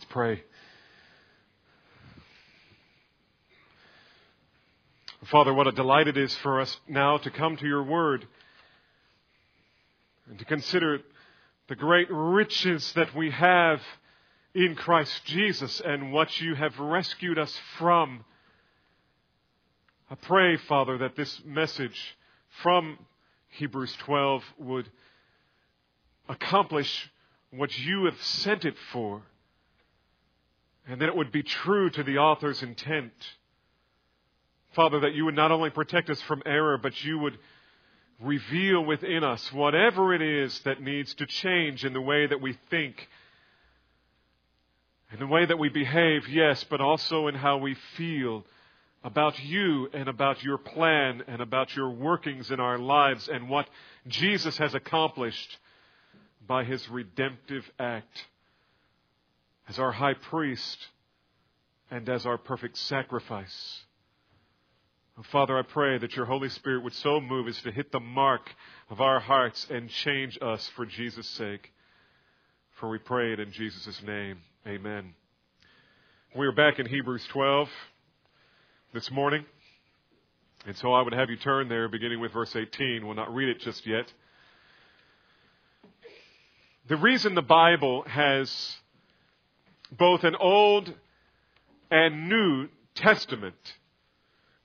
Let's pray. Father, what a delight it is for us now to come to your word and to consider the great riches that we have in Christ Jesus and what you have rescued us from. I pray, Father, that this message from Hebrews 12 would accomplish what you have sent it for, and that it would be true to the author's intent. Father, that you would not only protect us from error, but you would reveal within us whatever it is that needs to change in the way that we think, in the way that we behave, yes, but also in how we feel about you and about your plan and about your workings in our lives and what Jesus has accomplished by his redemptive act as our high priest and as our perfect sacrifice. Oh, Father, I pray that your Holy Spirit would so move as to hit the mark of our hearts and change us for Jesus' sake. For we pray it in Jesus' name. Amen. We are back in Hebrews 12 this morning. And so I would have you turn there beginning with verse 18. We'll not read it just yet. The reason the Bible has both an Old and New Testament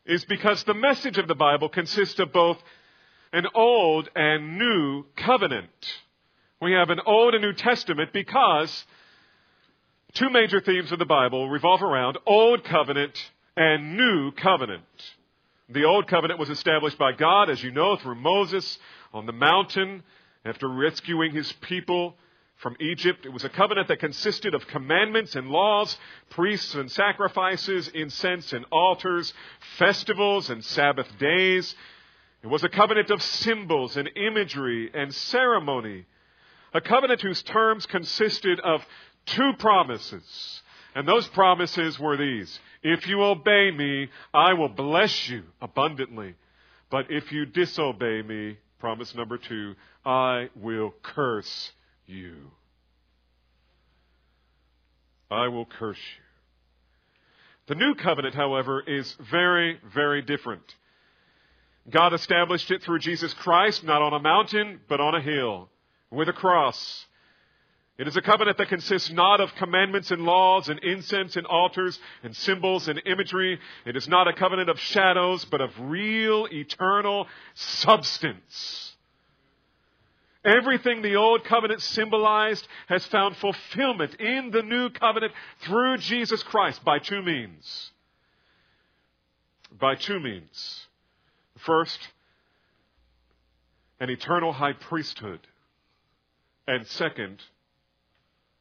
is because the message of the Bible consists of both an Old and New Covenant. We have an Old and New Testament because two major themes of the Bible revolve around Old Covenant and New Covenant. The Old Covenant was established by God, as you know, through Moses on the mountain after rescuing his people from Egypt. It was a covenant that consisted of commandments and laws, priests and sacrifices, incense and altars, festivals and Sabbath days. It was a covenant of symbols and imagery and ceremony. A covenant whose terms consisted of two promises. And those promises were these. If you obey me, I will bless you abundantly. But if you disobey me, promise number two, I will curse you. I will curse you. The new covenant, however, is very, very different. God established it through Jesus Christ, not on a mountain, but on a hill, with a cross. It is a covenant that consists not of commandments and laws and incense and altars and symbols and imagery. It is not a covenant of shadows, but of real, eternal substance. Everything the old covenant symbolized has found fulfillment in the new covenant through Jesus Christ by two means. By two means. First, an eternal high priesthood. And second,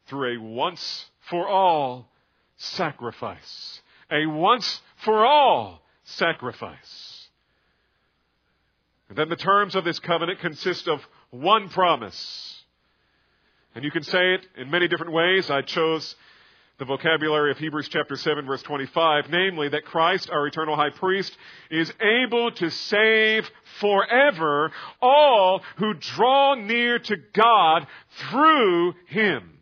through a once for all sacrifice. A once for all sacrifice. And then the terms of this covenant consist of one promise. And you can say it in many different ways. I chose the vocabulary of Hebrews chapter 7 verse 25, namely that Christ, our eternal high priest, is able to save forever all who draw near to God through him.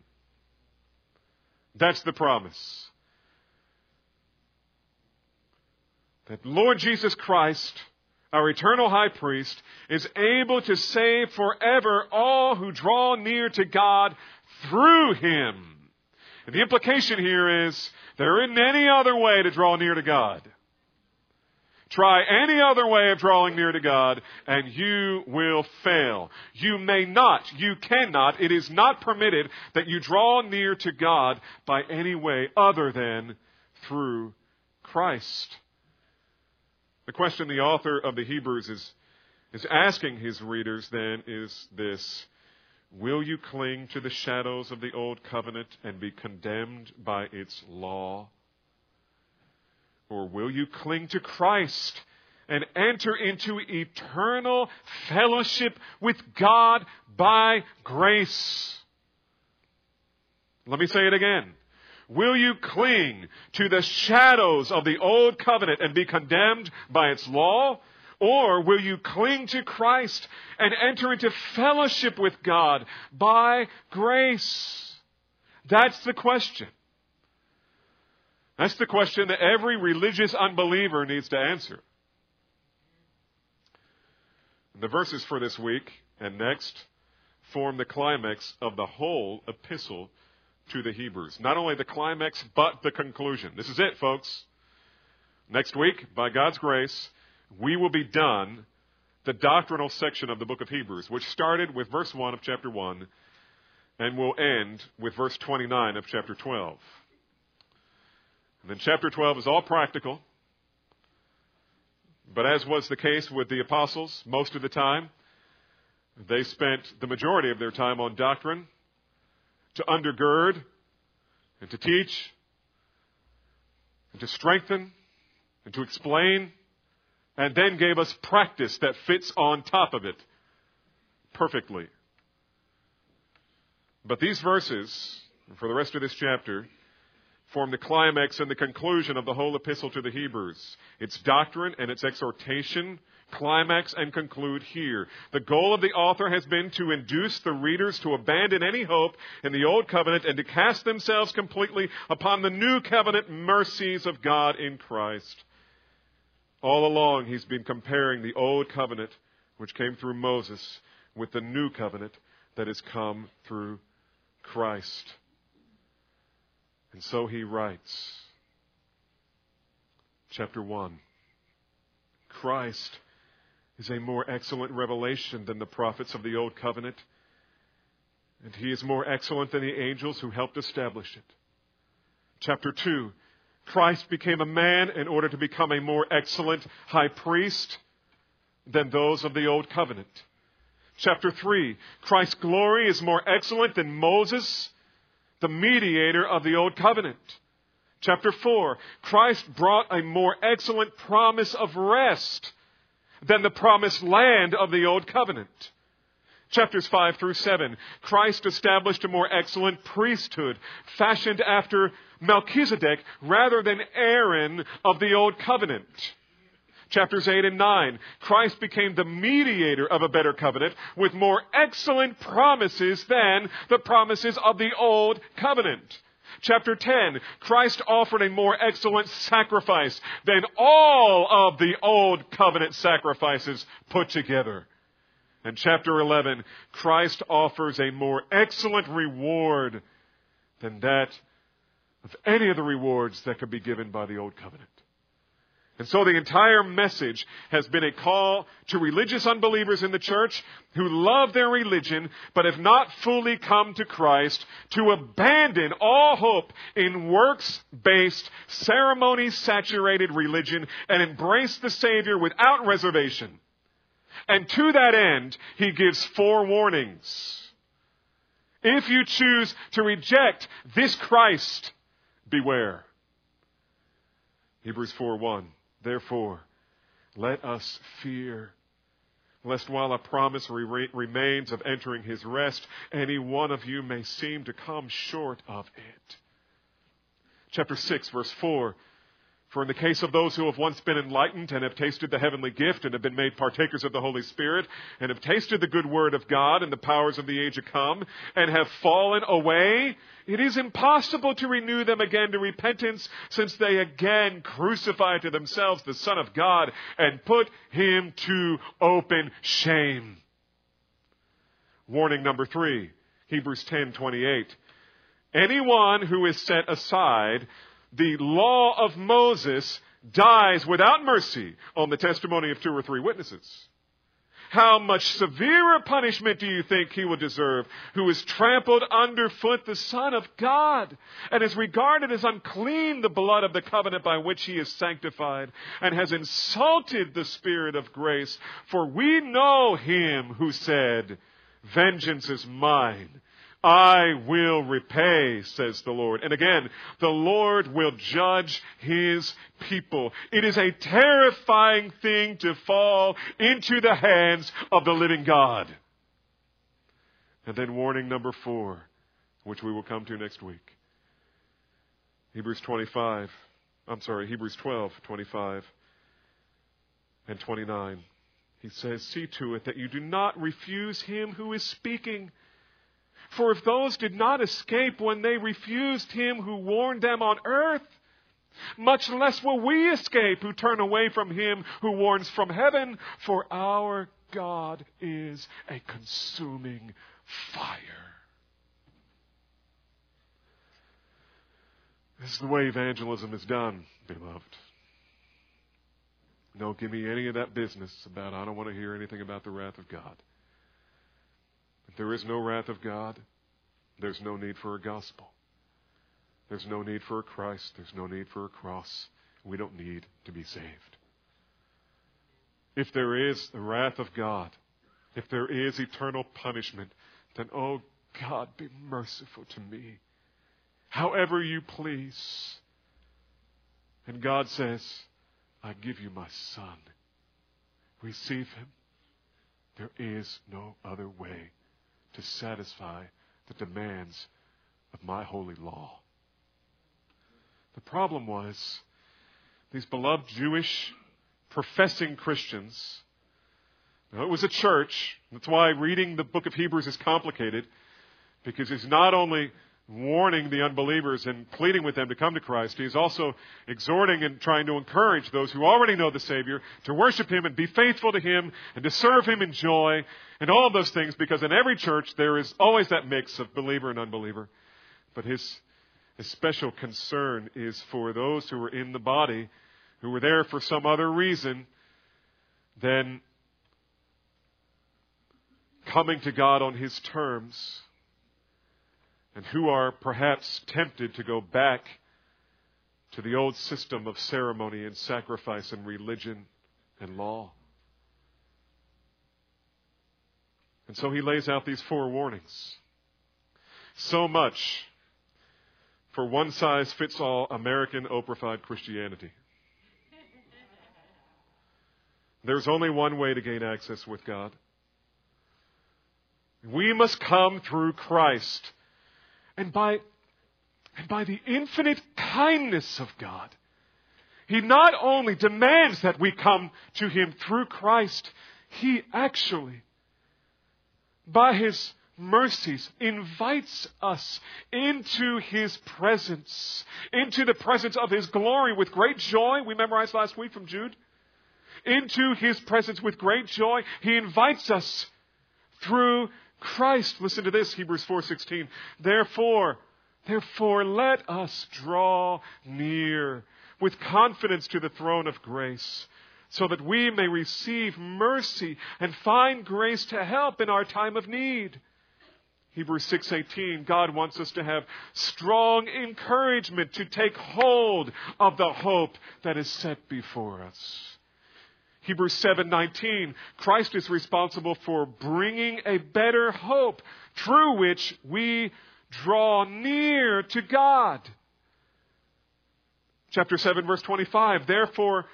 That's the promise. That Lord Jesus Christ our eternal high priest, is able to save forever all who draw near to God through him. And the implication here is there isn't any other way to draw near to God. Try any other way of drawing near to God and you will fail. You may not, you cannot, it is not permitted that you draw near to God by any way other than through Christ. The question the author of the Hebrews is, is asking his readers then is this Will you cling to the shadows of the old covenant and be condemned by its law? Or will you cling to Christ and enter into eternal fellowship with God by grace? Let me say it again. Will you cling to the shadows of the old covenant and be condemned by its law? Or will you cling to Christ and enter into fellowship with God by grace? That's the question. That's the question that every religious unbeliever needs to answer. The verses for this week and next form the climax of the whole epistle to the Hebrews. Not only the climax, but the conclusion. This is it, folks. Next week, by God's grace, we will be done the doctrinal section of the book of Hebrews, which started with verse 1 of chapter 1 and will end with verse 29 of chapter 12. And then chapter 12 is all practical. But as was the case with the apostles, most of the time, they spent the majority of their time on doctrine to undergird and to teach and to strengthen and to explain and then gave us practice that fits on top of it perfectly. But these verses, for the rest of this chapter, form the climax and the conclusion of the whole epistle to the Hebrews. Its doctrine and its exhortation climax and conclude here. The goal of the author has been to induce the readers to abandon any hope in the old covenant and to cast themselves completely upon the new covenant mercies of God in Christ. All along, he's been comparing the old covenant, which came through Moses, with the new covenant that has come through Christ. And so he writes, chapter 1 Christ is a more excellent revelation than the prophets of the Old Covenant, and he is more excellent than the angels who helped establish it. Chapter 2 Christ became a man in order to become a more excellent high priest than those of the Old Covenant. Chapter 3 Christ's glory is more excellent than Moses, the mediator of the Old Covenant. Chapter 4 Christ brought a more excellent promise of rest than the promised land of the Old Covenant. Chapters 5 through 7, Christ established a more excellent priesthood, fashioned after Melchizedek rather than Aaron of the Old Covenant. Chapters 8 and 9, Christ became the mediator of a better covenant with more excellent promises than the promises of the Old Covenant. Chapter 10, Christ offered a more excellent sacrifice than all of the old covenant sacrifices put together. And chapter 11, Christ offers a more excellent reward than that of any of the rewards that could be given by the old covenant. And so the entire message has been a call to religious unbelievers in the church who love their religion but have not fully come to Christ to abandon all hope in works based, ceremony saturated religion and embrace the Savior without reservation. And to that end, he gives four warnings. If you choose to reject this Christ, beware. Hebrews 4 1. Therefore, let us fear, lest while a promise re- remains of entering his rest, any one of you may seem to come short of it. Chapter 6, verse 4 for in the case of those who have once been enlightened and have tasted the heavenly gift and have been made partakers of the Holy Spirit and have tasted the good word of God and the powers of the age to come and have fallen away, it is impossible to renew them again to repentance since they again crucify to themselves the Son of God and put him to open shame. Warning number three, Hebrews 10:28. Anyone who is set aside the law of Moses dies without mercy on the testimony of two or three witnesses. How much severer punishment do you think he will deserve who has trampled underfoot the Son of God and has regarded as unclean the blood of the covenant by which he is sanctified and has insulted the Spirit of grace? For we know him who said, Vengeance is mine. I will repay, says the Lord. And again, the Lord will judge his people. It is a terrifying thing to fall into the hands of the living God. And then warning number four, which we will come to next week. Hebrews 25, I'm sorry, Hebrews 12, 25 and 29. He says, See to it that you do not refuse him who is speaking. For if those did not escape when they refused him who warned them on earth, Much less will we escape who turn away from him who warns from heaven, for our God is a consuming fire. This is the way evangelism is done, beloved. Don't give me any of that business about, I don't want to hear anything about the wrath of God. If there is no wrath of God, there's no need for a gospel. There's no need for a Christ. There's no need for a cross. We don't need to be saved. If there is the wrath of God, if there is eternal punishment, then, oh God, be merciful to me. However you please. And God says, I give you my son. Receive him. There is no other way to satisfy the demands of my holy law. The problem was these beloved Jewish professing Christians. Now, it was a church. That's why reading the book of Hebrews is complicated, because it's not only warning the unbelievers and pleading with them to come to Christ, he's also exhorting and trying to encourage those who already know the Savior to worship Him and be faithful to Him and to serve Him in joy and all those things, because in every church there is always that mix of believer and unbeliever. But his, his special concern is for those who are in the body who were there for some other reason than coming to God on His terms, and who are perhaps tempted to go back to the old system of ceremony and sacrifice and religion and law. And so he lays out these four warnings. So much for one size fits all American oprified Christianity. There's only one way to gain access with God. We must come through Christ. And by, and by the infinite kindness of God, He not only demands that we come to Him through Christ, He actually, by His mercies, invites us into His presence, into the presence of His glory with great joy. We memorized last week from Jude into his presence with great joy. He invites us through Christ. Listen to this, Hebrews 4:16. Therefore, therefore let us draw near with confidence to the throne of grace, so that we may receive mercy and find grace to help in our time of need. Hebrews 6:18 God wants us to have strong encouragement to take hold of the hope that is set before us. Hebrews 7:19 Christ is responsible for bringing a better hope through which we draw near to God. Chapter 7 verse 25 Therefore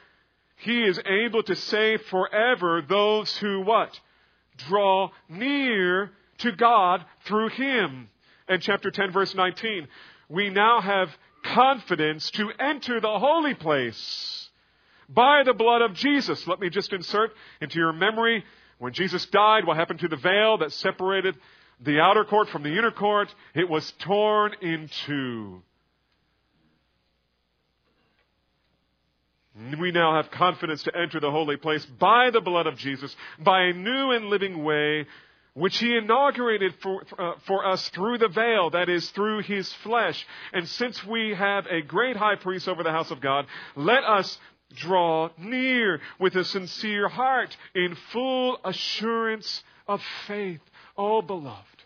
he is able to save forever those who what? Draw near to God through him. And chapter 10 verse 19 we now have confidence to enter the holy place by the blood of Jesus. Let me just insert into your memory when Jesus died, what happened to the veil that separated the outer court from the inner court? It was torn in two. We now have confidence to enter the holy place by the blood of Jesus, by a new and living way, which he inaugurated for, uh, for us through the veil, that is, through his flesh. And since we have a great high priest over the house of God, let us draw near with a sincere heart in full assurance of faith. Oh, beloved,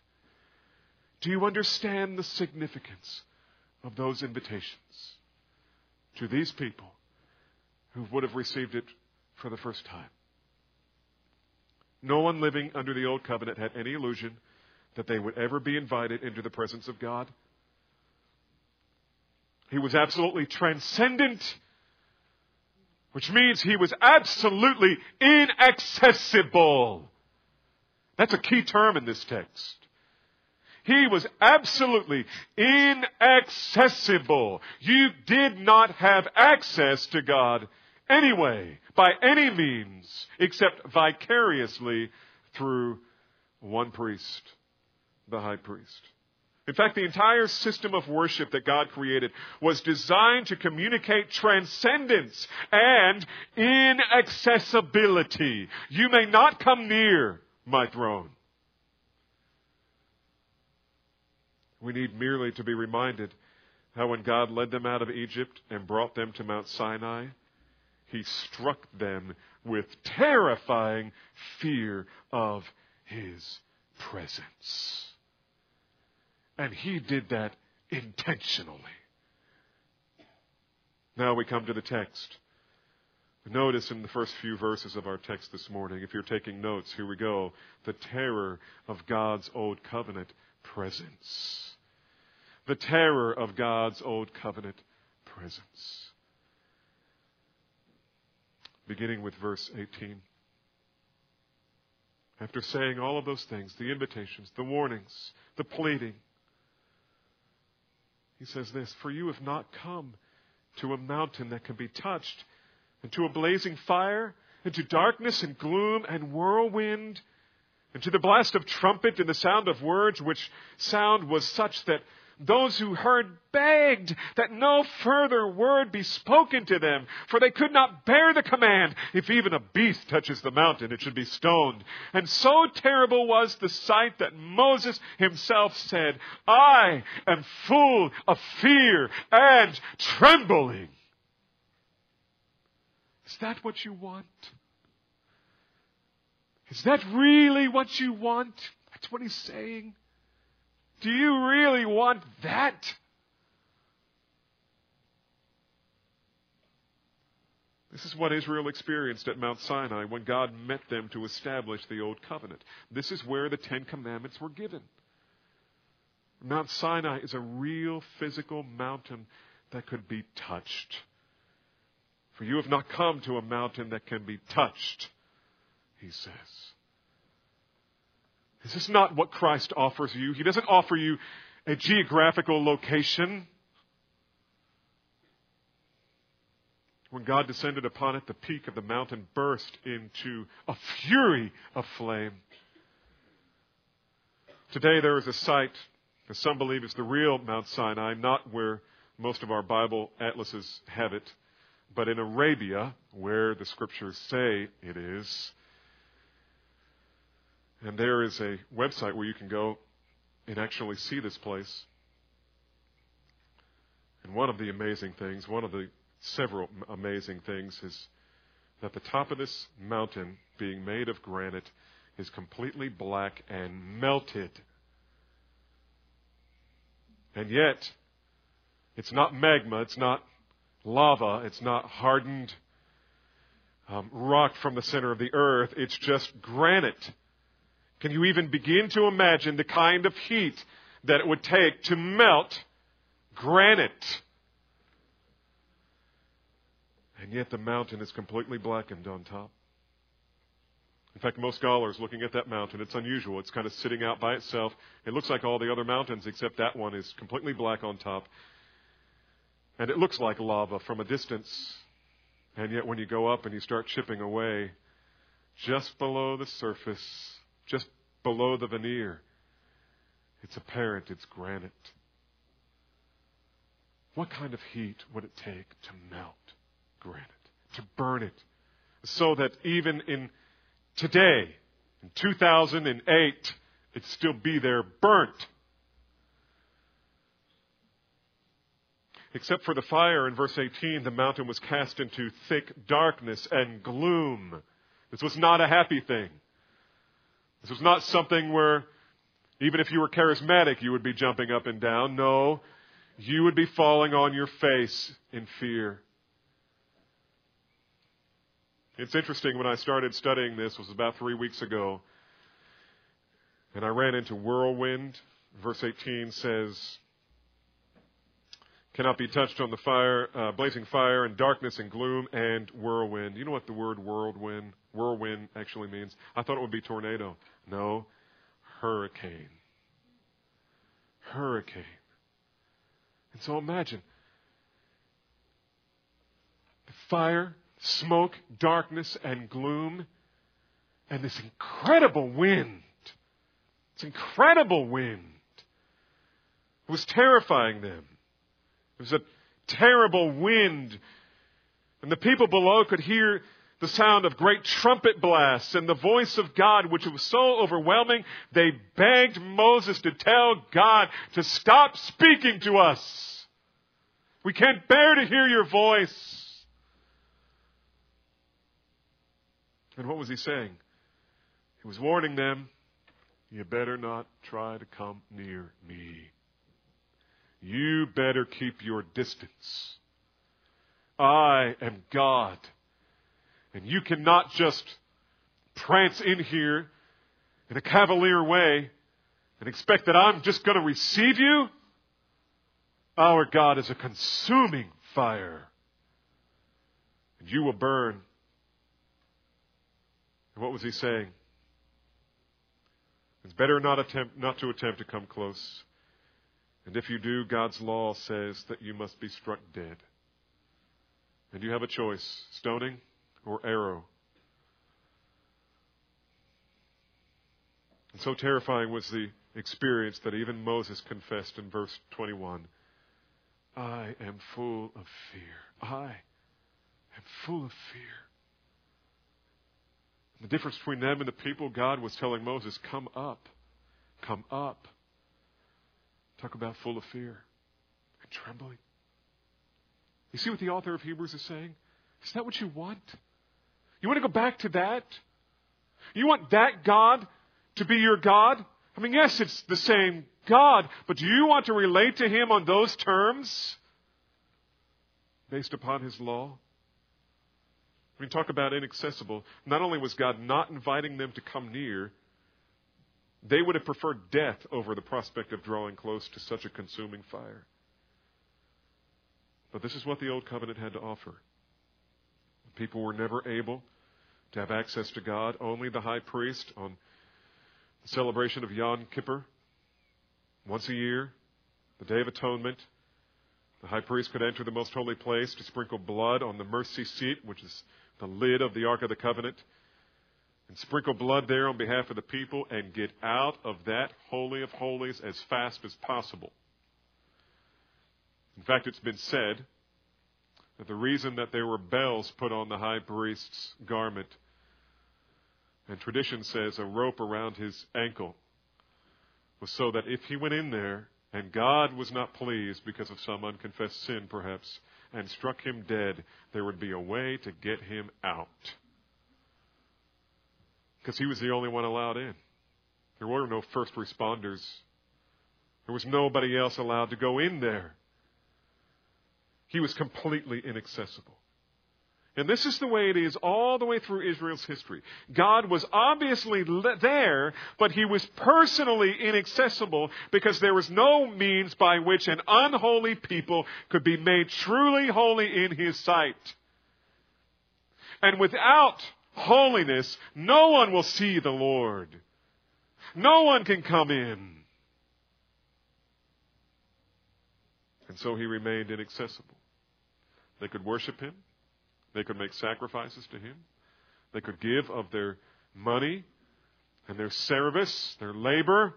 do you understand the significance of those invitations to these people who would have received it for the first time? No one living under the old covenant had any illusion that they would ever be invited into the presence of God. He was absolutely transcendent which means he was absolutely inaccessible. That's a key term in this text. He was absolutely inaccessible. You did not have access to God anyway, by any means, except vicariously through one priest, the high priest. In fact, the entire system of worship that God created was designed to communicate transcendence and inaccessibility. You may not come near my throne. We need merely to be reminded how when God led them out of Egypt and brought them to Mount Sinai, he struck them with terrifying fear of his presence. And he did that intentionally. Now we come to the text. Notice in the first few verses of our text this morning, if you're taking notes, here we go. The terror of God's old covenant presence. The terror of God's old covenant presence. Beginning with verse 18. After saying all of those things, the invitations, the warnings, the pleading, he says this For you have not come to a mountain that can be touched, and to a blazing fire, and to darkness and gloom and whirlwind, and to the blast of trumpet and the sound of words, which sound was such that those who heard begged that no further word be spoken to them, for they could not bear the command. If even a beast touches the mountain, it should be stoned. And so terrible was the sight that Moses himself said, I am full of fear and trembling. Is that what you want? Is that really what you want? That's what he's saying. Do you really want that? This is what Israel experienced at Mount Sinai when God met them to establish the Old Covenant. This is where the Ten Commandments were given. Mount Sinai is a real physical mountain that could be touched. For you have not come to a mountain that can be touched, he says. This is not what Christ offers you. He doesn't offer you a geographical location. When God descended upon it, the peak of the mountain burst into a fury of flame. Today there is a site that some believe is the real Mount Sinai, not where most of our Bible atlases have it, but in Arabia, where the scriptures say it is. And there is a website where you can go and actually see this place. And one of the amazing things, one of the several amazing things, is that the top of this mountain, being made of granite, is completely black and melted. And yet, it's not magma, it's not lava, it's not hardened um, rock from the center of the earth, it's just granite. Can you even begin to imagine the kind of heat that it would take to melt granite? And yet the mountain is completely blackened on top. In fact, most scholars looking at that mountain, it's unusual. It's kind of sitting out by itself. It looks like all the other mountains, except that one is completely black on top. And it looks like lava from a distance. And yet, when you go up and you start chipping away, just below the surface, just below the veneer. It's apparent it's granite. What kind of heat would it take to melt granite, to burn it, so that even in today, in 2008, it'd still be there burnt? Except for the fire in verse 18, the mountain was cast into thick darkness and gloom. This was not a happy thing. This was not something where even if you were charismatic, you would be jumping up and down. No, you would be falling on your face in fear. It's interesting, when I started studying this, was about three weeks ago, and I ran into whirlwind. Verse 18 says, cannot be touched on the fire, uh, blazing fire, and darkness and gloom and whirlwind. You know what the word whirlwind, whirlwind actually means? I thought it would be tornado. No, hurricane. Hurricane. And so imagine fire, smoke, darkness, and gloom, and this incredible wind. It's incredible wind. It was terrifying them. It was a terrible wind. And the people below could hear the sound of great trumpet blasts and the voice of God, which was so overwhelming, they begged Moses to tell God to stop speaking to us. We can't bear to hear your voice. And what was he saying? He was warning them, you better not try to come near me. You better keep your distance. I am God. And you cannot just prance in here in a cavalier way and expect that I'm just going to receive you. Our God is a consuming fire. And you will burn. And what was he saying? It's better not attempt not to attempt to come close. And if you do, God's law says that you must be struck dead. And you have a choice stoning or arrow. And so terrifying was the experience that even Moses confessed in verse 21 I am full of fear. I am full of fear. The difference between them and the people, God was telling Moses, Come up, come up. Talk about full of fear and trembling. You see what the author of Hebrews is saying? Is that what you want? You want to go back to that? You want that God to be your God? I mean, yes, it's the same God, but do you want to relate to Him on those terms? Based upon His law? When you talk about inaccessible, not only was God not inviting them to come near, they would have preferred death over the prospect of drawing close to such a consuming fire. But this is what the Old Covenant had to offer. People were never able to have access to God. Only the high priest on the celebration of Yom Kippur, once a year, the Day of Atonement, the high priest could enter the most holy place to sprinkle blood on the mercy seat, which is the lid of the Ark of the Covenant, and sprinkle blood there on behalf of the people and get out of that Holy of Holies as fast as possible. In fact, it's been said that the reason that there were bells put on the high priest's garment, and tradition says a rope around his ankle, was so that if he went in there and God was not pleased because of some unconfessed sin, perhaps, and struck him dead, there would be a way to get him out. Because he was the only one allowed in. There were no first responders. There was nobody else allowed to go in there. He was completely inaccessible. And this is the way it is all the way through Israel's history. God was obviously there, but he was personally inaccessible because there was no means by which an unholy people could be made truly holy in his sight. And without holiness, no one will see the Lord. No one can come in. And so he remained inaccessible. They could worship him. They could make sacrifices to him. They could give of their money and their service, their labor.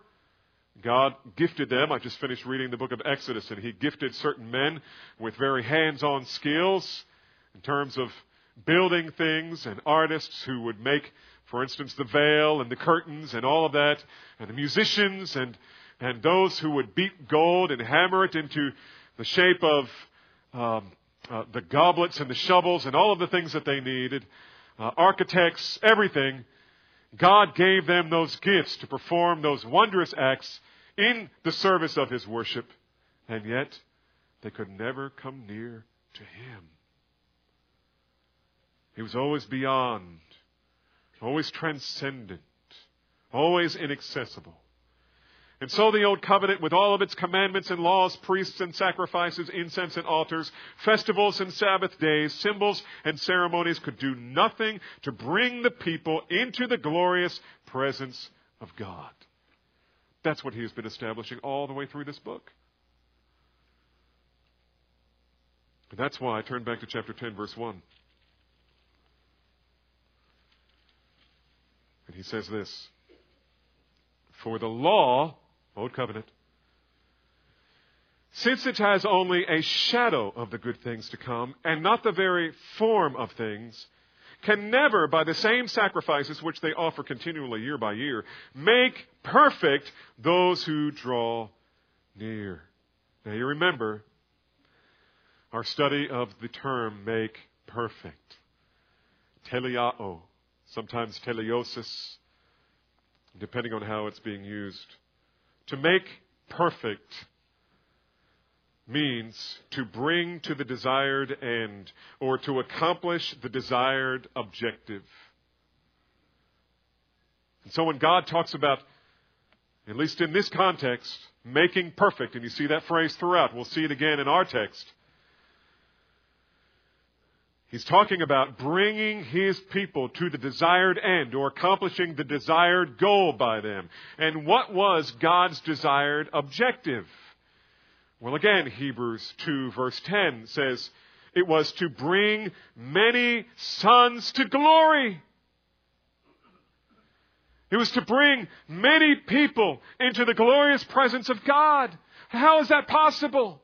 God gifted them. I just finished reading the book of Exodus, and He gifted certain men with very hands on skills in terms of building things and artists who would make, for instance, the veil and the curtains and all of that, and the musicians and, and those who would beat gold and hammer it into the shape of um, uh, the goblets and the shovels and all of the things that they needed, uh, architects, everything. God gave them those gifts to perform those wondrous acts in the service of His worship, and yet they could never come near to Him. He was always beyond, always transcendent, always inaccessible. And so the Old Covenant, with all of its commandments and laws, priests and sacrifices, incense and altars, festivals and Sabbath days, symbols and ceremonies, could do nothing to bring the people into the glorious presence of God. That's what he has been establishing all the way through this book. And that's why I turn back to chapter 10, verse 1. And he says this For the law Old covenant, since it has only a shadow of the good things to come and not the very form of things, can never, by the same sacrifices which they offer continually year by year, make perfect those who draw near. Now you remember our study of the term make perfect. Teleao, sometimes teleiosis, depending on how it's being used. To make perfect means to bring to the desired end or to accomplish the desired objective. And so when God talks about, at least in this context, making perfect, and you see that phrase throughout, we'll see it again in our text. He's talking about bringing his people to the desired end or accomplishing the desired goal by them. And what was God's desired objective? Well, again, Hebrews 2 verse 10 says, it was to bring many sons to glory. It was to bring many people into the glorious presence of God. How is that possible?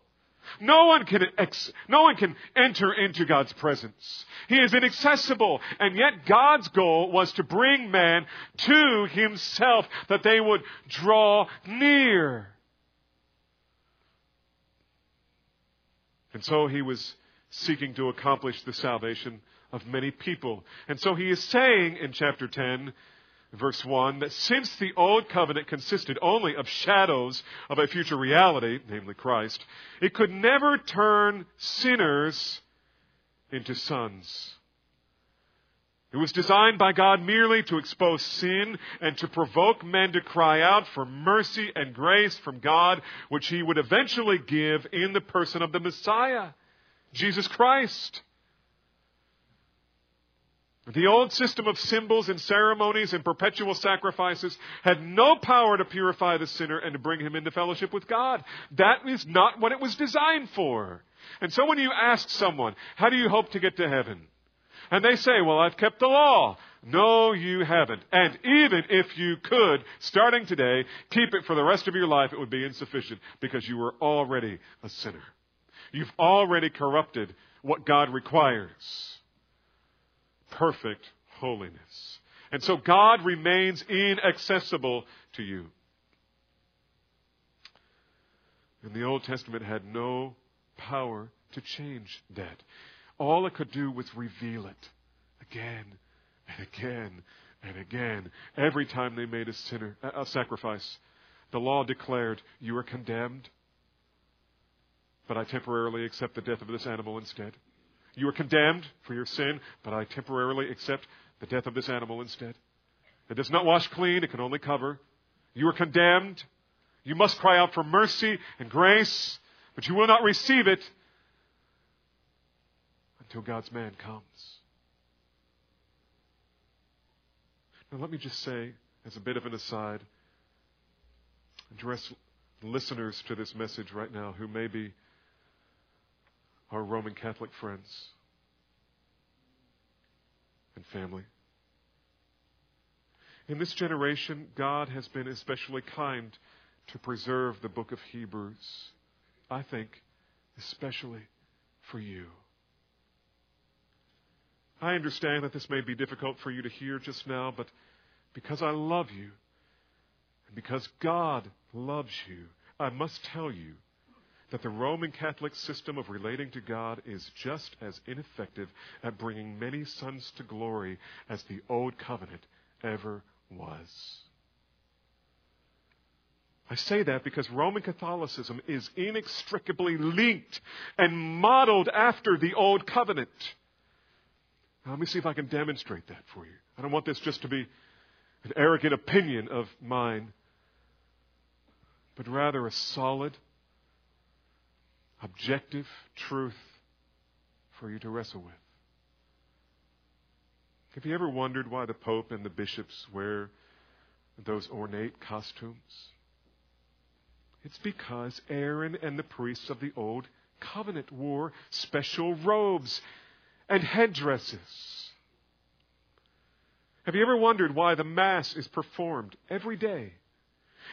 No one can ex- no one can enter into God's presence. He is inaccessible. And yet God's goal was to bring man to himself that they would draw near. And so he was seeking to accomplish the salvation of many people. And so he is saying in chapter 10, verse 1, that since the old covenant consisted only of shadows of a future reality, namely Christ, it could never turn sinners into sons. It was designed by God merely to expose sin and to provoke men to cry out for mercy and grace from God, which He would eventually give in the person of the Messiah, Jesus Christ. The old system of symbols and ceremonies and perpetual sacrifices had no power to purify the sinner and to bring him into fellowship with God. That is not what it was designed for. And so when you ask someone, how do you hope to get to heaven? And they say, well, I've kept the law. No, you haven't. And even if you could, starting today, keep it for the rest of your life, it would be insufficient because you were already a sinner. You've already corrupted what God requires. Perfect holiness. And so God remains inaccessible to you. And the Old Testament had no power to change that. All it could do was reveal it again and again and again. Every time they made a sinner a sacrifice, the law declared, "You are condemned." But I temporarily accept the death of this animal instead. You are condemned for your sin, but I temporarily accept the death of this animal instead. It does not wash clean, it can only cover. You are condemned. You must cry out for mercy and grace, but you will not receive it until God's man comes. Now, let me just say, as a bit of an aside, address listeners to this message right now who may be our Roman Catholic friends and family. In this generation, God has been especially kind to preserve the book of Hebrews. I think, especially for you. I understand that this may be difficult for you to hear just now, but because I love you, and because God loves you, I must tell you that the Roman Catholic system of relating to God is just as ineffective at bringing many sons to glory as the Old Covenant ever was. I say that because Roman Catholicism is inextricably linked and modeled after the Old Covenant. Now, let me see if I can demonstrate that for you. I don't want this just to be an arrogant opinion of mine, but rather a solid, objective truth for you to wrestle with. Have you ever wondered why the Pope and the bishops wear those ornate costumes? It's because Aaron and the priests of the Old Covenant wore special robes and headdresses. Have you ever wondered why the Mass is performed every day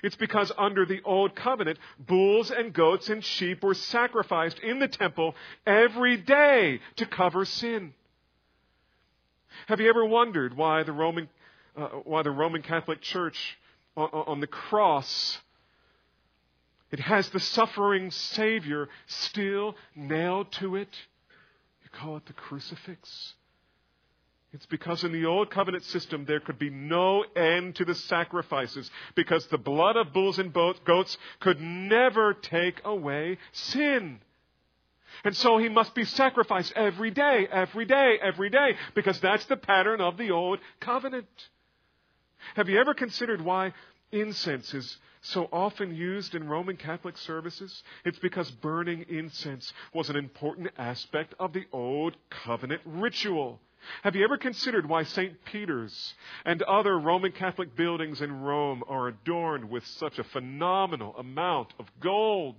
It's because under the old covenant, bulls and goats and sheep were sacrificed in the temple every day to cover sin. Have you ever wondered why the Roman, uh, why the Roman Catholic Church on, on the cross it has the suffering Savior still nailed to it? You call it the crucifix? It's because in the old covenant system there could be no end to the sacrifices because the blood of bulls and goats could never take away sin. And so he must be sacrificed every day, every day, every day, because that's the pattern of the old covenant. Have you ever considered why incense is so often used in Roman Catholic services? It's because burning incense was an important aspect of the old covenant ritual. Have you ever considered why St. Peter's and other Roman Catholic buildings in Rome are adorned with such a phenomenal amount of gold?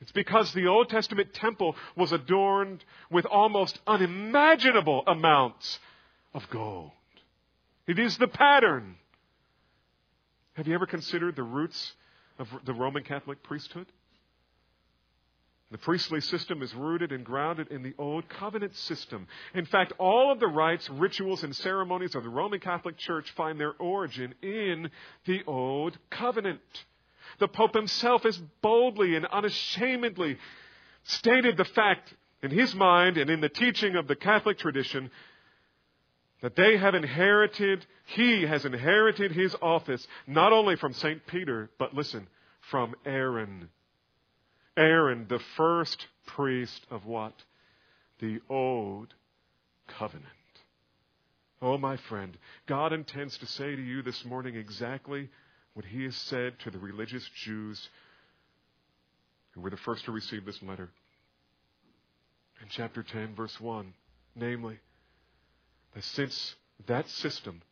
It's because the Old Testament temple was adorned with almost unimaginable amounts of gold. It is the pattern. Have you ever considered the roots of the Roman Catholic priesthood? The priestly system is rooted and grounded in the Old Covenant system. In fact, all of the rites, rituals, and ceremonies of the Roman Catholic Church find their origin in the Old Covenant. The Pope himself has boldly and unashamedly stated the fact in his mind and in the teaching of the Catholic tradition that they have inherited, he has inherited his office not only from St. Peter, but listen, from Aaron. Aaron, the first priest of what? The Old Covenant. Oh, my friend, God intends to say to you this morning exactly what he has said to the religious Jews who were the first to receive this letter. In chapter 10, verse 1, namely, that since that system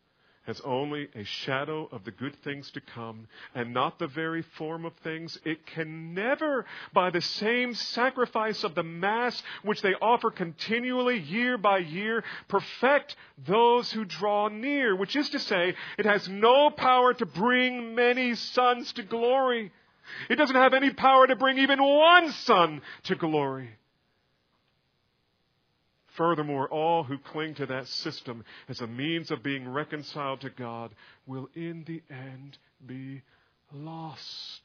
has only a shadow of the good things to come and not the very form of things, it can never, by the same sacrifice of the Mass which they offer continually year by year, perfect those who draw near, which is to say, it has no power to bring many sons to glory. It doesn't have any power to bring even one son to glory. Furthermore, all who cling to that system as a means of being reconciled to God will in the end be lost.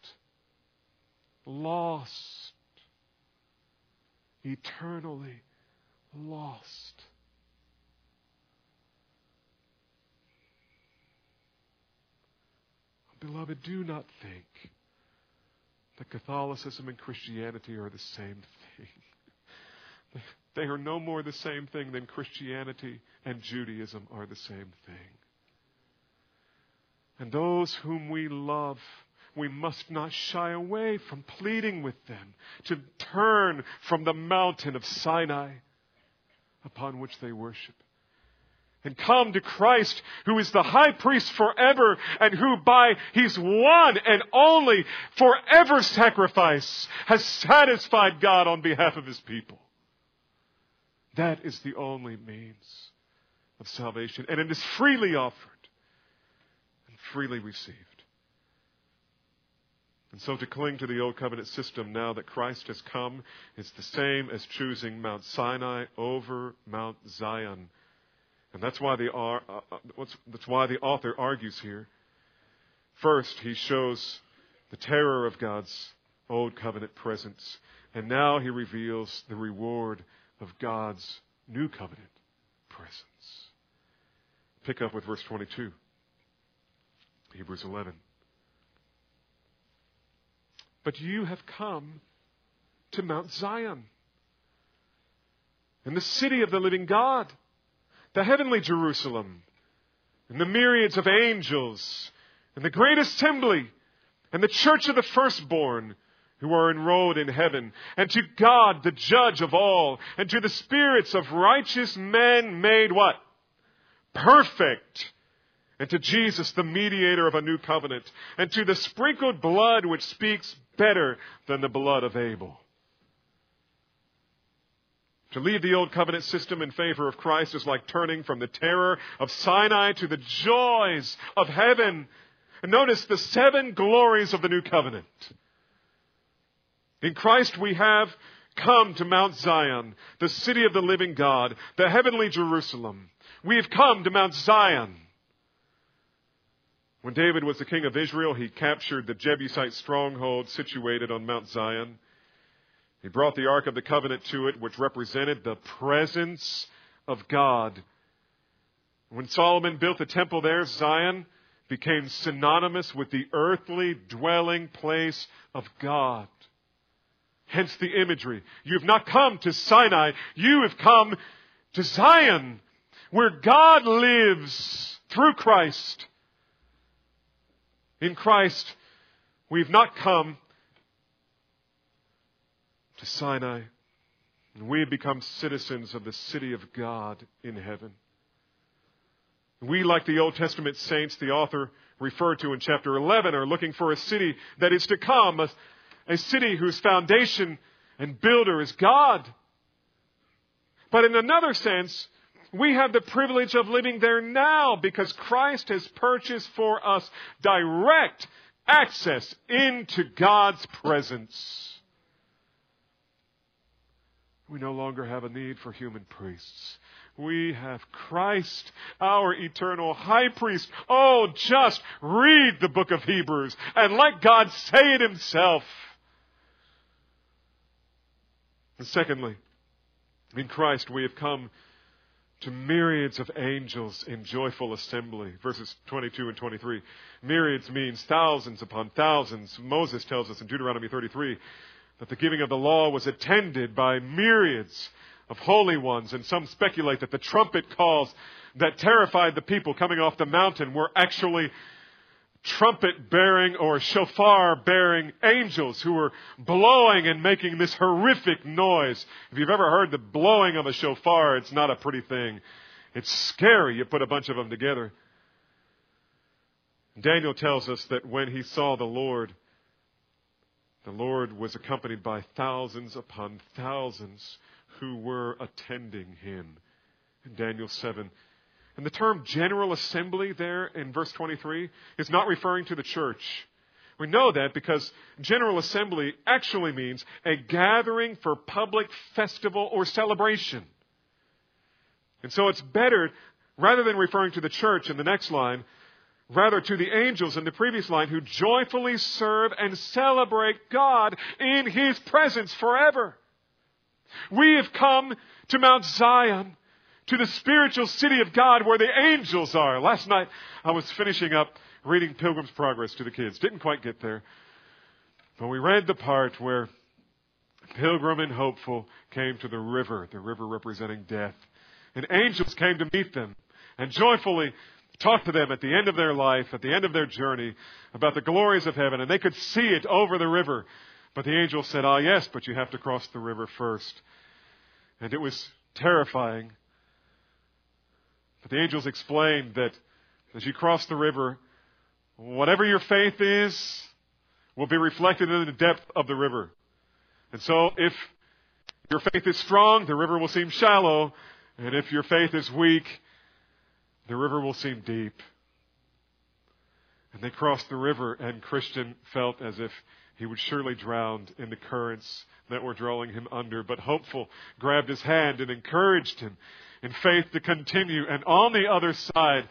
Lost. Eternally lost. Beloved, do not think that Catholicism and Christianity are the same thing. They are no more the same thing than Christianity and Judaism are the same thing. And those whom we love, we must not shy away from pleading with them to turn from the mountain of Sinai upon which they worship and come to Christ, who is the high priest forever, and who by his one and only forever sacrifice has satisfied God on behalf of his people. That is the only means of salvation. And it is freely offered and freely received. And so to cling to the old covenant system now that Christ has come is the same as choosing Mount Sinai over Mount Zion. And that's why the, uh, uh that's why the author argues here. First, he shows the terror of God's old covenant presence. And now he reveals the reward of God's new covenant presence. Pick up with verse 22, Hebrews 11. But you have come to Mount Zion and the city of the living God, the heavenly Jerusalem, and the myriads of angels, and the great assembly, and the church of the firstborn who are enrolled in heaven, and to God, the judge of all, and to the spirits of righteous men made what? Perfect. And to Jesus, the mediator of a new covenant, and to the sprinkled blood which speaks better than the blood of Abel. To leave the old covenant system in favor of Christ is like turning from the terror of Sinai to the joys of heaven And notice the seven glories of the new covenant. In Christ we have come to Mount Zion, the city of the living God, the heavenly Jerusalem. We have come to Mount Zion. When David was the king of Israel, he captured the Jebusite stronghold situated on Mount Zion. He brought the Ark of the Covenant to it, which represented the presence of God. When Solomon built the temple there, Zion became synonymous with the earthly dwelling place of God. Hence the imagery. You have not come to Sinai, you have come to Zion, where God lives through Christ. In Christ, we've not come to Sinai, we have become citizens of the city of God in heaven. We, like the Old Testament saints, the author referred to in chapter 11, are looking for a city that is to come, a, a city whose foundation and builder is God. But in another sense, we have the privilege of living there now because Christ has purchased for us direct access into God's presence. We no longer have a need for human priests. We have Christ, our eternal high priest. Oh, just read the book of Hebrews and let God say it himself. And secondly, in Christ we have come to myriads of angels in joyful assembly. Verses 22 and 23. Myriads means thousands upon thousands. Moses tells us in Deuteronomy 33 that the giving of the law was attended by myriads of holy ones, and some speculate that the trumpet calls that terrified the people coming off the mountain were actually trumpet bearing or shofar bearing angels who were blowing and making this horrific noise. If you've ever heard the blowing of a shofar, it's not a pretty thing. It's scary. You put a bunch of them together. Daniel tells us that when he saw the Lord, the Lord was accompanied by thousands upon thousands who were attending him. In Daniel 7, and the term general assembly there in verse 23 is not referring to the church. We know that because general assembly actually means a gathering for public festival or celebration. And so it's better, rather than referring to the church in the next line, rather to the angels in the previous line who joyfully serve and celebrate God in His presence forever. We have come to Mount Zion to the spiritual city of God where the angels are. Last night I was finishing up reading Pilgrim's Progress to the kids. Didn't quite get there. But we read the part where Pilgrim and Hopeful came to the river, the river representing death. And angels came to meet them and joyfully talked to them at the end of their life, at the end of their journey, about the glories of heaven. And they could see it over the river. But the angel said, Ah, yes, but you have to cross the river first. And it was terrifying but the angels explained that as you cross the river, whatever your faith is will be reflected in the depth of the river. And so if your faith is strong, the river will seem shallow. And if your faith is weak, the river will seem deep. And they crossed the river, and Christian felt as if he would surely drown in the currents that were drawing him under. But Hopeful grabbed his hand and encouraged him in faith to continue. And on the other side,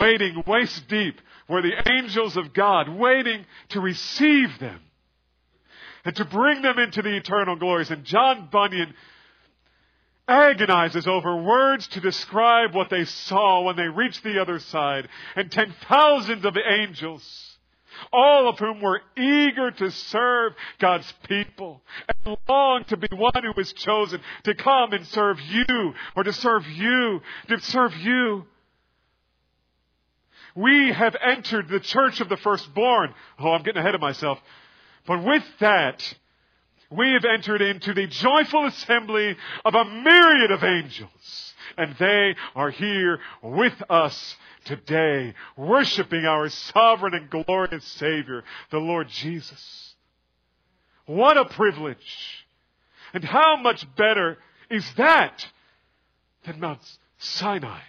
waiting waist deep, were the angels of God, waiting to receive them and to bring them into the eternal glories. And John Bunyan agonizes over words to describe what they saw when they reached the other side. And ten thousands of angels all of whom were eager to serve God's people and long to be one who was chosen to come and serve you or to serve you, to serve you. We have entered the church of the firstborn. Oh, I'm getting ahead of myself. But with that, we have entered into the joyful assembly of a myriad of angels. And they are here with us today, worshiping our sovereign and glorious Savior, the Lord Jesus. What a privilege! And how much better is that than Mount Sinai?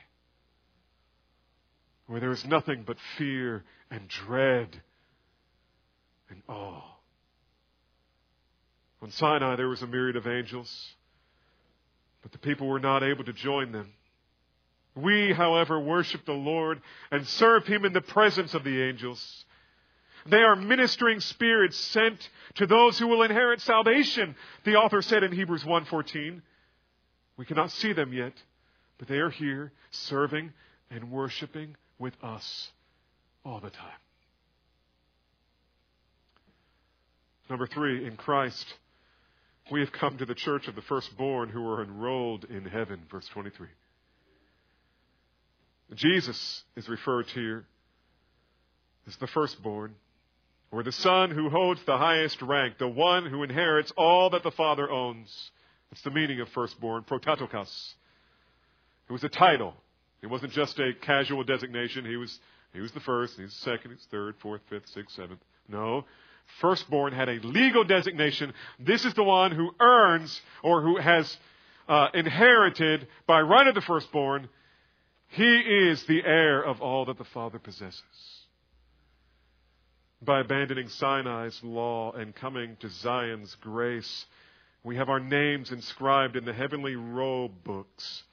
where there is nothing but fear and dread and awe. On Sinai, there was a myriad of angels, but the people were not able to join them. We, however, worship the Lord and serve Him in the presence of the angels. They are ministering spirits sent to those who will inherit salvation, the author said in Hebrews 1:14. We cannot see them yet, but they are here serving and worshiping with us all the time. Number 3, in Christ we have come to the church of the firstborn who are enrolled in heaven, verse 23. Jesus is referred to here as the firstborn, or the son who holds the highest rank, the one who inherits all that the Father owns. That's the meaning of firstborn, prototokos. It was a title. It wasn't just a casual designation. He was, he was the first, he was the second, he was third, fourth, fifth, sixth, seventh. No. Firstborn had a legal designation. This is the one who earns or who has uh, inherited by right of the firstborn he is the heir of all that the Father possesses. By abandoning Sinai's law and coming to Zion's grace, we have our names inscribed in the heavenly roll books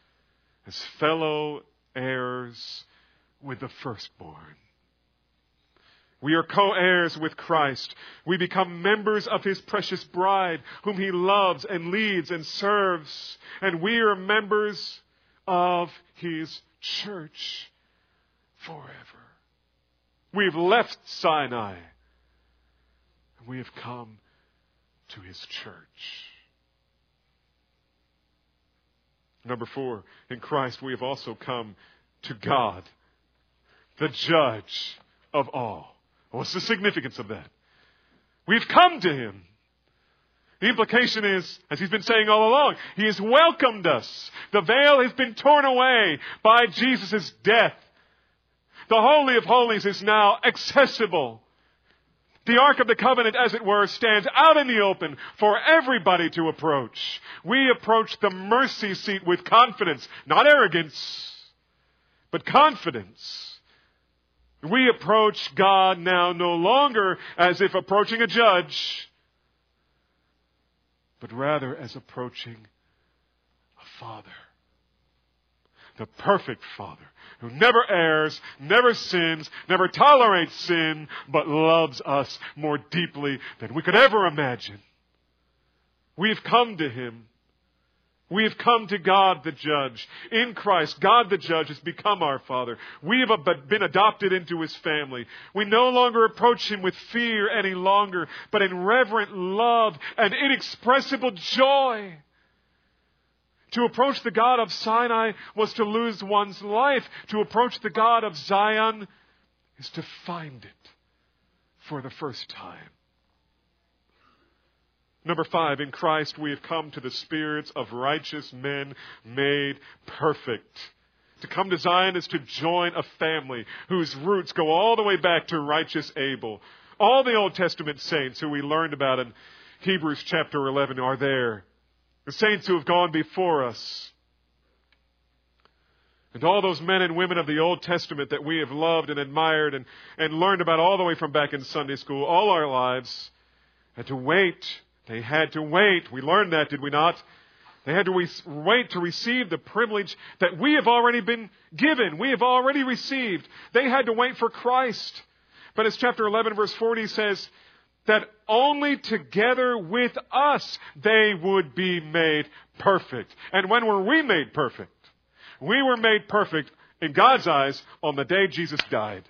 as fellow heirs with the firstborn. We are co-heirs with Christ. We become members of His precious bride, whom He loves and leads and serves. And we are members of His church forever. We've left Sinai and we have come to his church. Number four, in Christ we have also come to God, the judge of all. What's the significance of that? We've come to him. The implication is, as he's been saying all along, he has welcomed us. The veil has been torn away by Jesus' death. The Holy of Holies is now accessible. The Ark of the Covenant, as it were, stands out in the open for everybody to approach. We approach the mercy seat with confidence, not arrogance, but confidence. We approach God now no longer as if approaching a judge, but rather as approaching a father. The perfect father who never errs, never sins, never tolerates sin, but loves us more deeply than we could ever imagine. We've come to him we have come to God the judge. In Christ, God the judge has become our Father. We have been adopted into His family. We no longer approach Him with fear any longer, but in reverent love and inexpressible joy. To approach the God of Sinai was to lose one's life. To approach the God of Zion is to find it for the first time. Number five, in Christ we have come to the spirits of righteous men made perfect. To come to Zion is to join a family whose roots go all the way back to righteous Abel. All the Old Testament saints who we learned about in Hebrews chapter 11 are there. The saints who have gone before us. And all those men and women of the Old Testament that we have loved and admired and, and learned about all the way from back in Sunday school, all our lives, had to wait they had to wait. We learned that, did we not? They had to wait to receive the privilege that we have already been given. We have already received. They had to wait for Christ. But as chapter 11 verse 40 says, that only together with us they would be made perfect. And when were we made perfect? We were made perfect in God's eyes on the day Jesus died.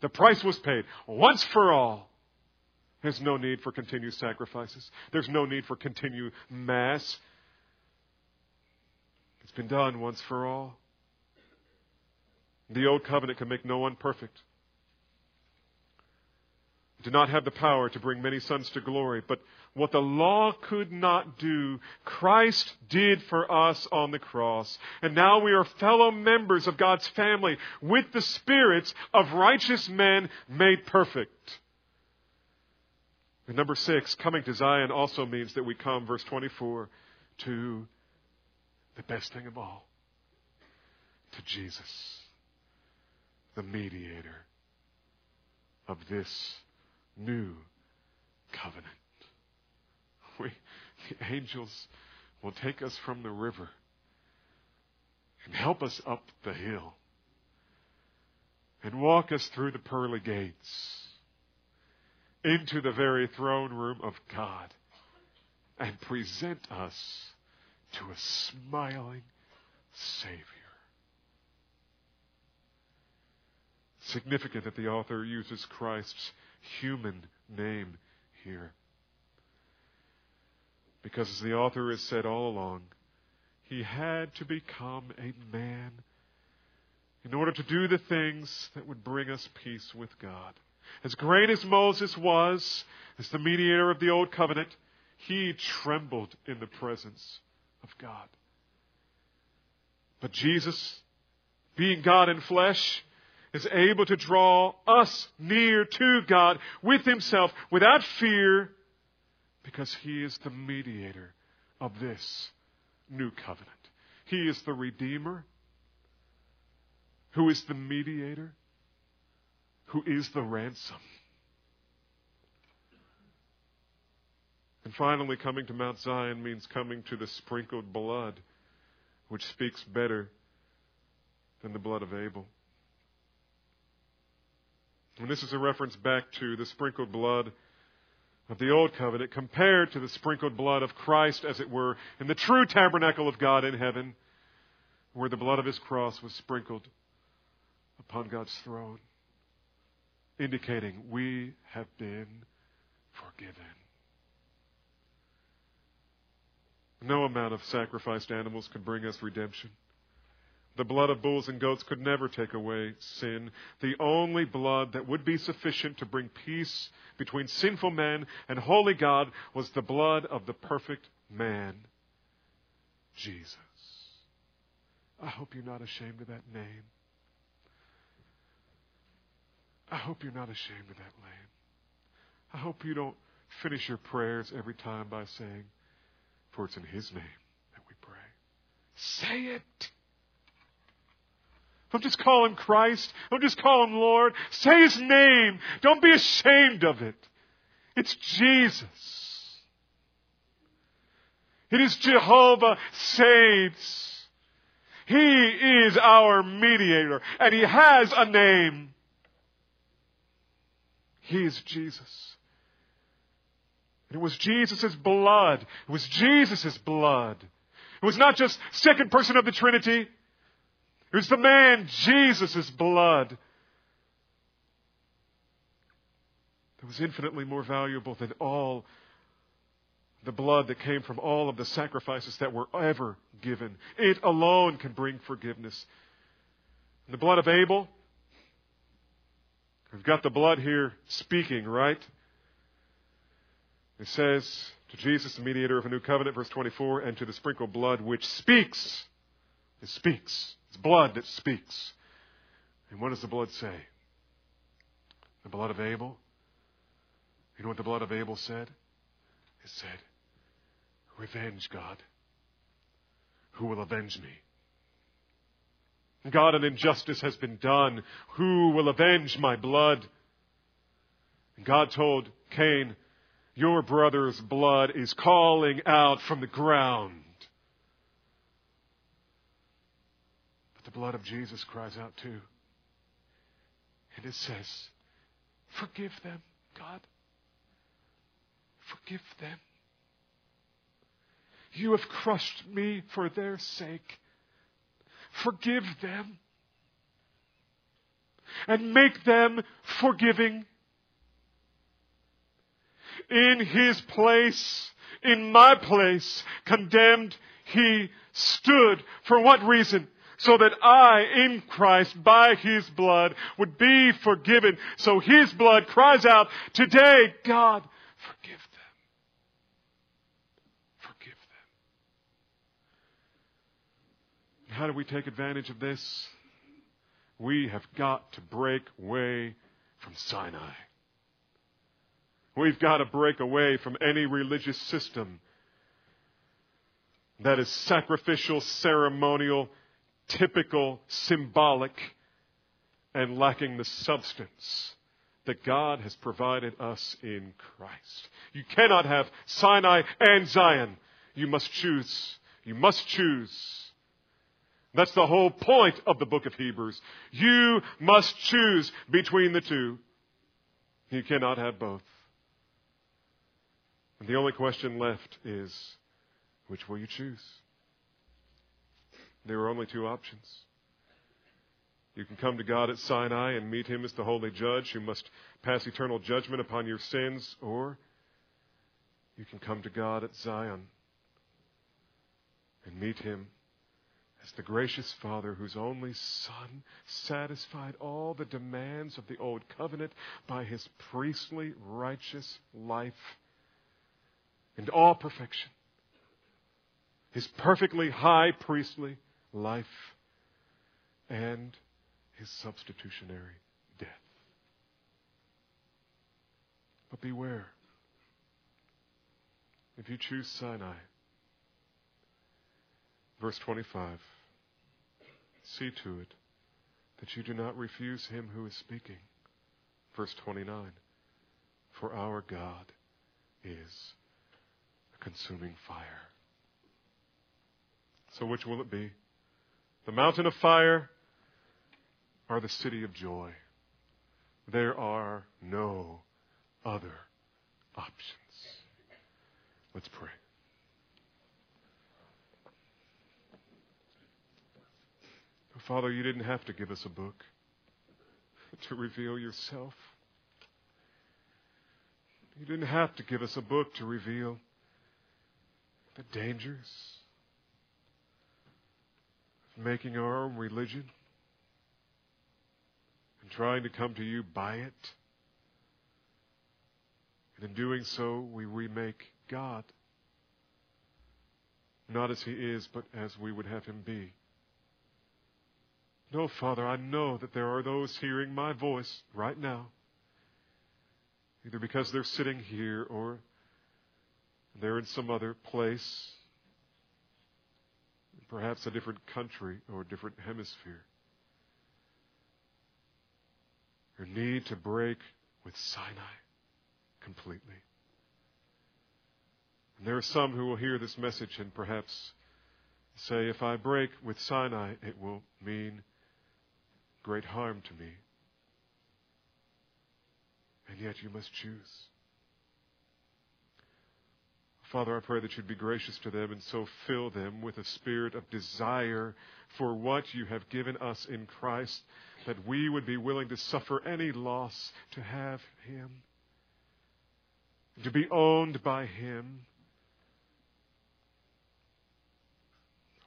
The price was paid once for all. There's no need for continued sacrifices. There's no need for continued mass. It's been done once for all. The old covenant can make no one perfect. It did not have the power to bring many sons to glory, but what the law could not do, Christ did for us on the cross. And now we are fellow members of God's family with the spirits of righteous men made perfect. And number six, coming to Zion also means that we come, verse 24, to the best thing of all, to Jesus. the mediator of this new covenant. We, the angels will take us from the river and help us up the hill and walk us through the pearly gates into the very throne room of God and present us to a smiling Savior. Significant that the author uses Christ's human name here. Because as the author has said all along, he had to become a man in order to do the things that would bring us peace with God. As great as Moses was, as the mediator of the Old Covenant, he trembled in the presence of God. But Jesus, being God in flesh, is able to draw us near to God with himself without fear because he is the mediator of this new covenant. He is the Redeemer who is the mediator, who is the ransom. And finally, coming to Mount Zion means coming to the sprinkled blood, which speaks better than the blood of Abel. And this is a reference back to the sprinkled blood of the Old Covenant compared to the sprinkled blood of Christ, as it were, in the true tabernacle of God in heaven, where the blood of his cross was sprinkled upon God's throne, indicating we have been forgiven. No amount of sacrificed animals could bring us redemption. The blood of bulls and goats could never take away sin. The only blood that would be sufficient to bring peace between sinful men and holy God was the blood of the perfect man, Jesus. I hope you're not ashamed of that name. I hope you're not ashamed of that name. I hope you don't finish your prayers every time by saying, For it's in His name that we pray. Say it. Don't just call him Christ. Don't just call him Lord. Say his name. Don't be ashamed of it. It's Jesus. It is Jehovah saves. He is our mediator and he has a name. He is Jesus. And it was Jesus' blood. It was Jesus' blood. It was not just second person of the Trinity. It was the man, Jesus' blood. That was infinitely more valuable than all the blood that came from all of the sacrifices that were ever given. It alone can bring forgiveness. The blood of Abel, We've got the blood here speaking, right? It says to Jesus, the mediator of a new covenant, verse 24, and to the sprinkled blood which speaks. It speaks. It's blood that speaks. And what does the blood say? The blood of Abel? You know what the blood of Abel said? It said, Revenge, God. Who will avenge me? God, an injustice has been done. Who will avenge my blood? And God told Cain, Your brother's blood is calling out from the ground. But the blood of Jesus cries out too. And it says, Forgive them, God. Forgive them. You have crushed me for their sake. Forgive them. And make them forgiving. In his place, in my place, condemned, he stood. For what reason? So that I, in Christ, by his blood, would be forgiven. So his blood cries out, Today, God, forgive How do we take advantage of this? We have got to break away from Sinai. We've got to break away from any religious system that is sacrificial, ceremonial, typical, symbolic, and lacking the substance that God has provided us in Christ. You cannot have Sinai and Zion. You must choose. You must choose. That's the whole point of the book of Hebrews. You must choose between the two. You cannot have both. And the only question left is which will you choose? There are only two options. You can come to God at Sinai and meet Him as the holy judge who must pass eternal judgment upon your sins, or you can come to God at Zion and meet Him as the gracious Father whose only Son satisfied all the demands of the Old Covenant by His priestly righteous life and all perfection. His perfectly high priestly life and his substitutionary death. But beware. If you choose Sinai, verse 25, see to it that you do not refuse him who is speaking. Verse 29, for our God is a consuming fire. So which will it be? The mountain of fire or the city of joy. There are no other options. Let's pray. Father, you didn't have to give us a book to reveal yourself. You didn't have to give us a book to reveal the dangers of making our own religion and trying to come to you by it. And in doing so, we remake God. Not as He is, but as we would have Him be. No, Father, I know that there are those hearing my voice right now, either because they're sitting here or they're in some other place, perhaps a different country or a different hemisphere. Your need to break with Sinai completely. And there are some who will hear this message and perhaps say, if I break with Sinai, it will mean great harm to me. And yet you must choose. Father, I pray that you'd be gracious to them and so fill them with a spirit of desire for what you have given us in Christ, that we would be willing to suffer any loss to have Him, to be owned by Him.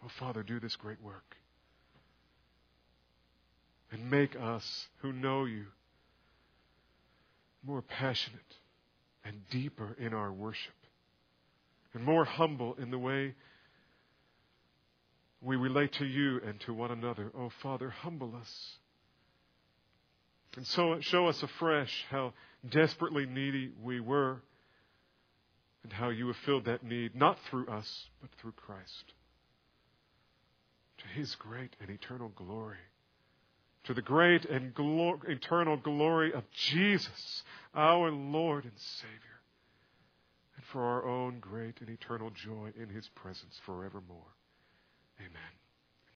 Oh, Father, do this great work. And make us who know you more passionate and deeper in our worship and more humble in the way we relate to you and to one another. Oh, Father, humble us. And so show us afresh how desperately needy we were and how you have filled that need, not through us, but through Christ. To his great and eternal glory. To the great and eternal glory of Jesus, our Lord and Savior and for our own great and eternal joy in his presence forevermore. Amen.